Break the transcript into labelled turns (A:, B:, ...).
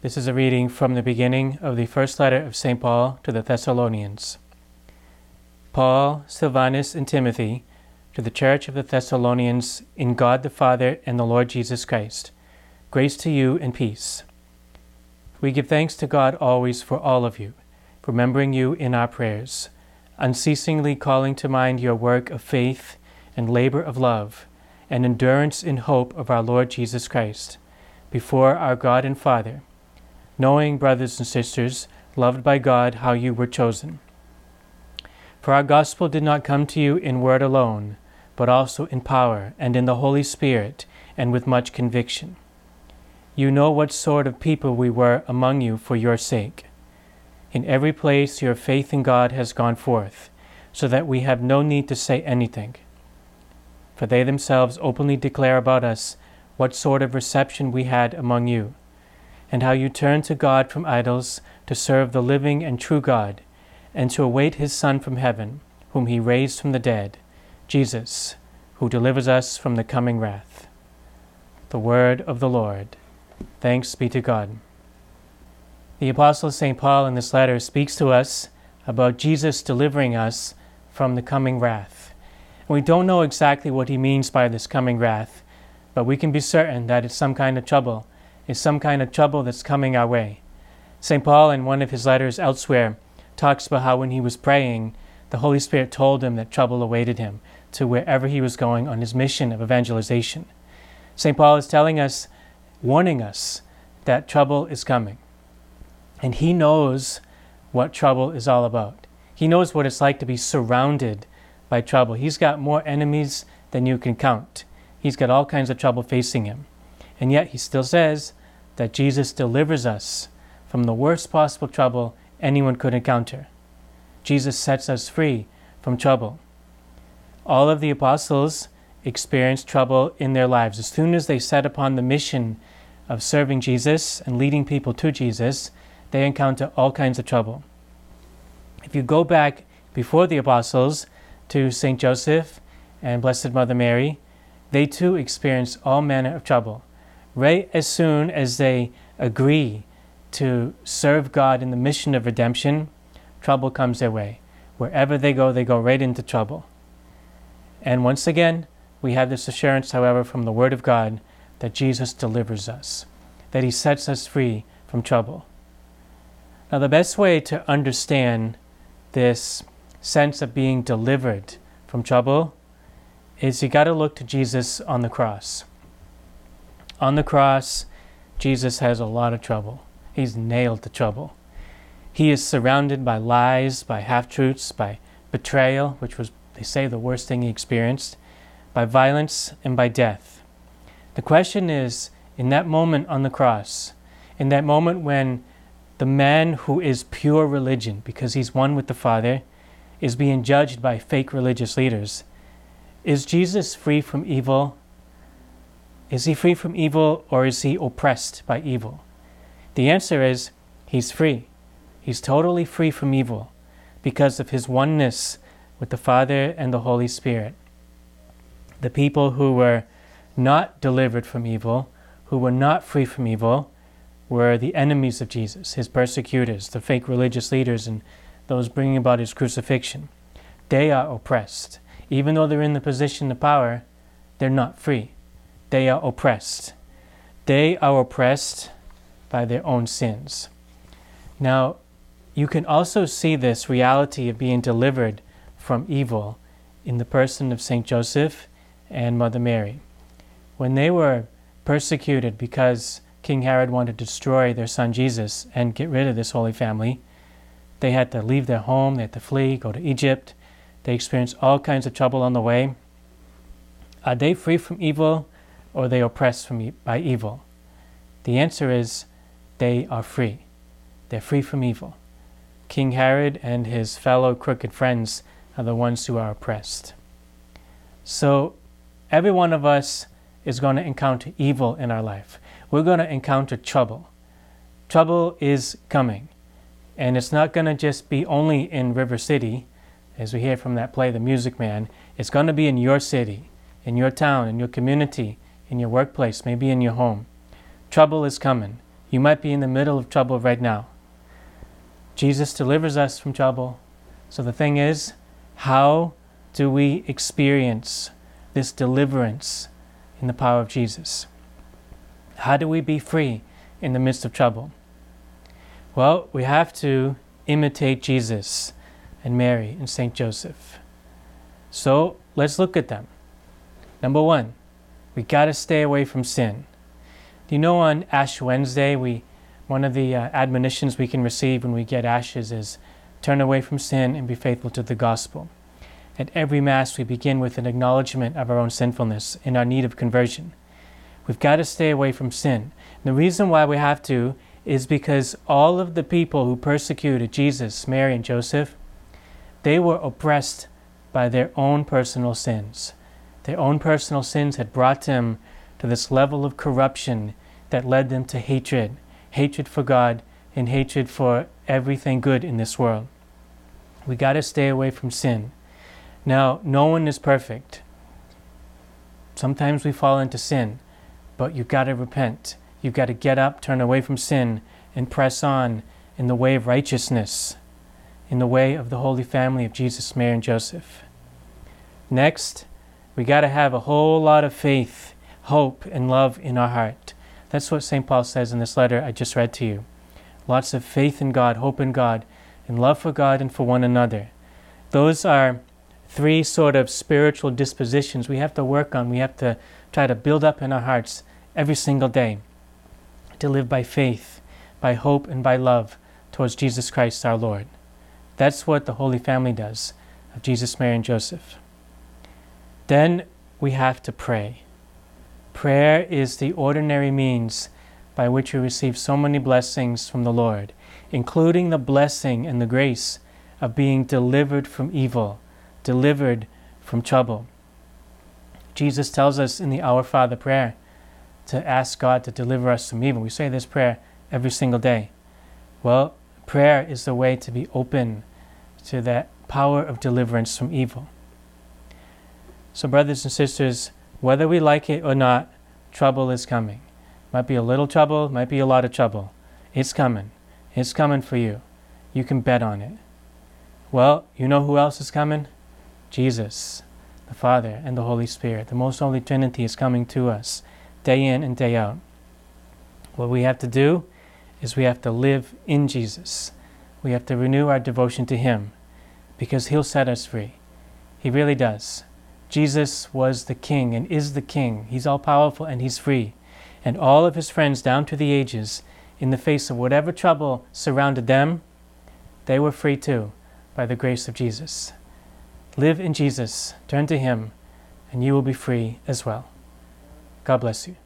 A: This is a reading from the beginning of the first letter of St. Paul to the Thessalonians. Paul, Silvanus, and Timothy, to the church of the Thessalonians, in God the Father and the Lord Jesus Christ, grace to you and peace. We give thanks to God always for all of you, remembering you in our prayers, unceasingly calling to mind your work of faith and labor of love, and endurance in hope of our Lord Jesus Christ, before our God and Father knowing, brothers and sisters, loved by God, how you were chosen. For our gospel did not come to you in word alone, but also in power and in the Holy Spirit and with much conviction. You know what sort of people we were among you for your sake. In every place your faith in God has gone forth, so that we have no need to say anything. For they themselves openly declare about us what sort of reception we had among you and how you turn to God from idols to serve the living and true God, and to await his Son from heaven, whom he raised from the dead, Jesus, who delivers us from the coming wrath. The word of the Lord. Thanks be to God. The Apostle St. Paul in this letter speaks to us about Jesus delivering us from the coming wrath. We don't know exactly what he means by this coming wrath, but we can be certain that it's some kind of trouble is some kind of trouble that's coming our way. St. Paul, in one of his letters elsewhere, talks about how when he was praying, the Holy Spirit told him that trouble awaited him to wherever he was going on his mission of evangelization. St. Paul is telling us, warning us, that trouble is coming. And he knows what trouble is all about. He knows what it's like to be surrounded by trouble. He's got more enemies than you can count. He's got all kinds of trouble facing him. And yet he still says, that Jesus delivers us from the worst possible trouble anyone could encounter. Jesus sets us free from trouble. All of the apostles experienced trouble in their lives. As soon as they set upon the mission of serving Jesus and leading people to Jesus, they encounter all kinds of trouble. If you go back before the apostles to St. Joseph and Blessed Mother Mary, they too experienced all manner of trouble right as soon as they agree to serve God in the mission of redemption, trouble comes their way. Wherever they go, they go right into trouble. And once again, we have this assurance, however, from the Word of God that Jesus delivers us, that He sets us free from trouble. Now, the best way to understand this sense of being delivered from trouble is you got to look to Jesus on the cross. On the cross, Jesus has a lot of trouble. He's nailed to trouble. He is surrounded by lies, by half truths, by betrayal, which was, they say, the worst thing he experienced, by violence, and by death. The question is in that moment on the cross, in that moment when the man who is pure religion, because he's one with the Father, is being judged by fake religious leaders, is Jesus free from evil is he free from evil or is he oppressed by evil? The answer is he's free. He's totally free from evil because of his oneness with the Father and the Holy Spirit. The people who were not delivered from evil, who were not free from evil, were the enemies of Jesus, his persecutors, the fake religious leaders, and those bringing about his crucifixion. They are oppressed. Even though they're in the position of power, they're not free they are oppressed. They are oppressed by their own sins. Now, you can also see this reality of being delivered from evil in the person of St. Joseph and Mother Mary. When they were persecuted because King Herod wanted to destroy their son Jesus and get rid of this Holy Family, they had to leave their home, they had to flee, go to Egypt. They experienced all kinds of trouble on the way. Are they free from evil? Or they oppressed from, by evil? The answer is they are free. They're free from evil. King Herod and his fellow crooked friends are the ones who are oppressed. So, every one of us is going to encounter evil in our life. We're going to encounter trouble. Trouble is coming. And it's not going to just be only in River City, as we hear from that play, The Music Man. It's going to be in your city, in your town, in your community, in your workplace, maybe in your home. Trouble is coming. You might be in the middle of trouble right now. Jesus delivers us from trouble. So the thing is, how do we experience this deliverance in the power of Jesus? How do we be free in the midst of trouble? Well, we have to imitate Jesus and Mary and St. Joseph. So let's look at them. Number one, we got to stay away from sin. Do you know on Ash Wednesday, we one of the uh, admonitions we can receive when we get ashes is turn away from sin and be faithful to the gospel. At every Mass, we begin with an acknowledgement of our own sinfulness and our need of conversion. We've got to stay away from sin. And the reason why we have to is because all of the people who persecuted Jesus, Mary, and Joseph, they were oppressed by their own personal sins. Their own personal sins had brought them to this level of corruption that led them to hatred hatred for God and hatred for everything good in this world. We got to stay away from sin. Now, no one is perfect. Sometimes we fall into sin, but you've got to repent. You've got to get up, turn away from sin, and press on in the way of righteousness, in the way of the Holy Family of Jesus, Mary, and Joseph. Next, we got to have a whole lot of faith, hope, and love in our heart. That's what St. Paul says in this letter I just read to you. Lots of faith in God, hope in God, and love for God and for one another. Those are three sort of spiritual dispositions we have to work on. We have to try to build up in our hearts every single day to live by faith, by hope, and by love towards Jesus Christ our Lord. That's what the Holy Family does of Jesus, Mary, and Joseph. Then we have to pray. Prayer is the ordinary means by which we receive so many blessings from the Lord, including the blessing and the grace of being delivered from evil, delivered from trouble. Jesus tells us in the Our Father prayer to ask God to deliver us from evil. We say this prayer every single day. Well, prayer is the way to be open to that power of deliverance from evil. So, brothers and sisters, whether we like it or not, trouble is coming. Might be a little trouble, might be a lot of trouble. It's coming. It's coming for you. You can bet on it. Well, you know who else is coming? Jesus, the Father, and the Holy Spirit. The most holy Trinity is coming to us day in and day out. What we have to do is we have to live in Jesus. We have to renew our devotion to Him because He'll set us free. He really does. Jesus was the king and is the king. He's all powerful and he's free. And all of his friends down to the ages, in the face of whatever trouble surrounded them, they were free too by the grace of Jesus. Live in Jesus, turn to him, and you will be free as well. God bless you.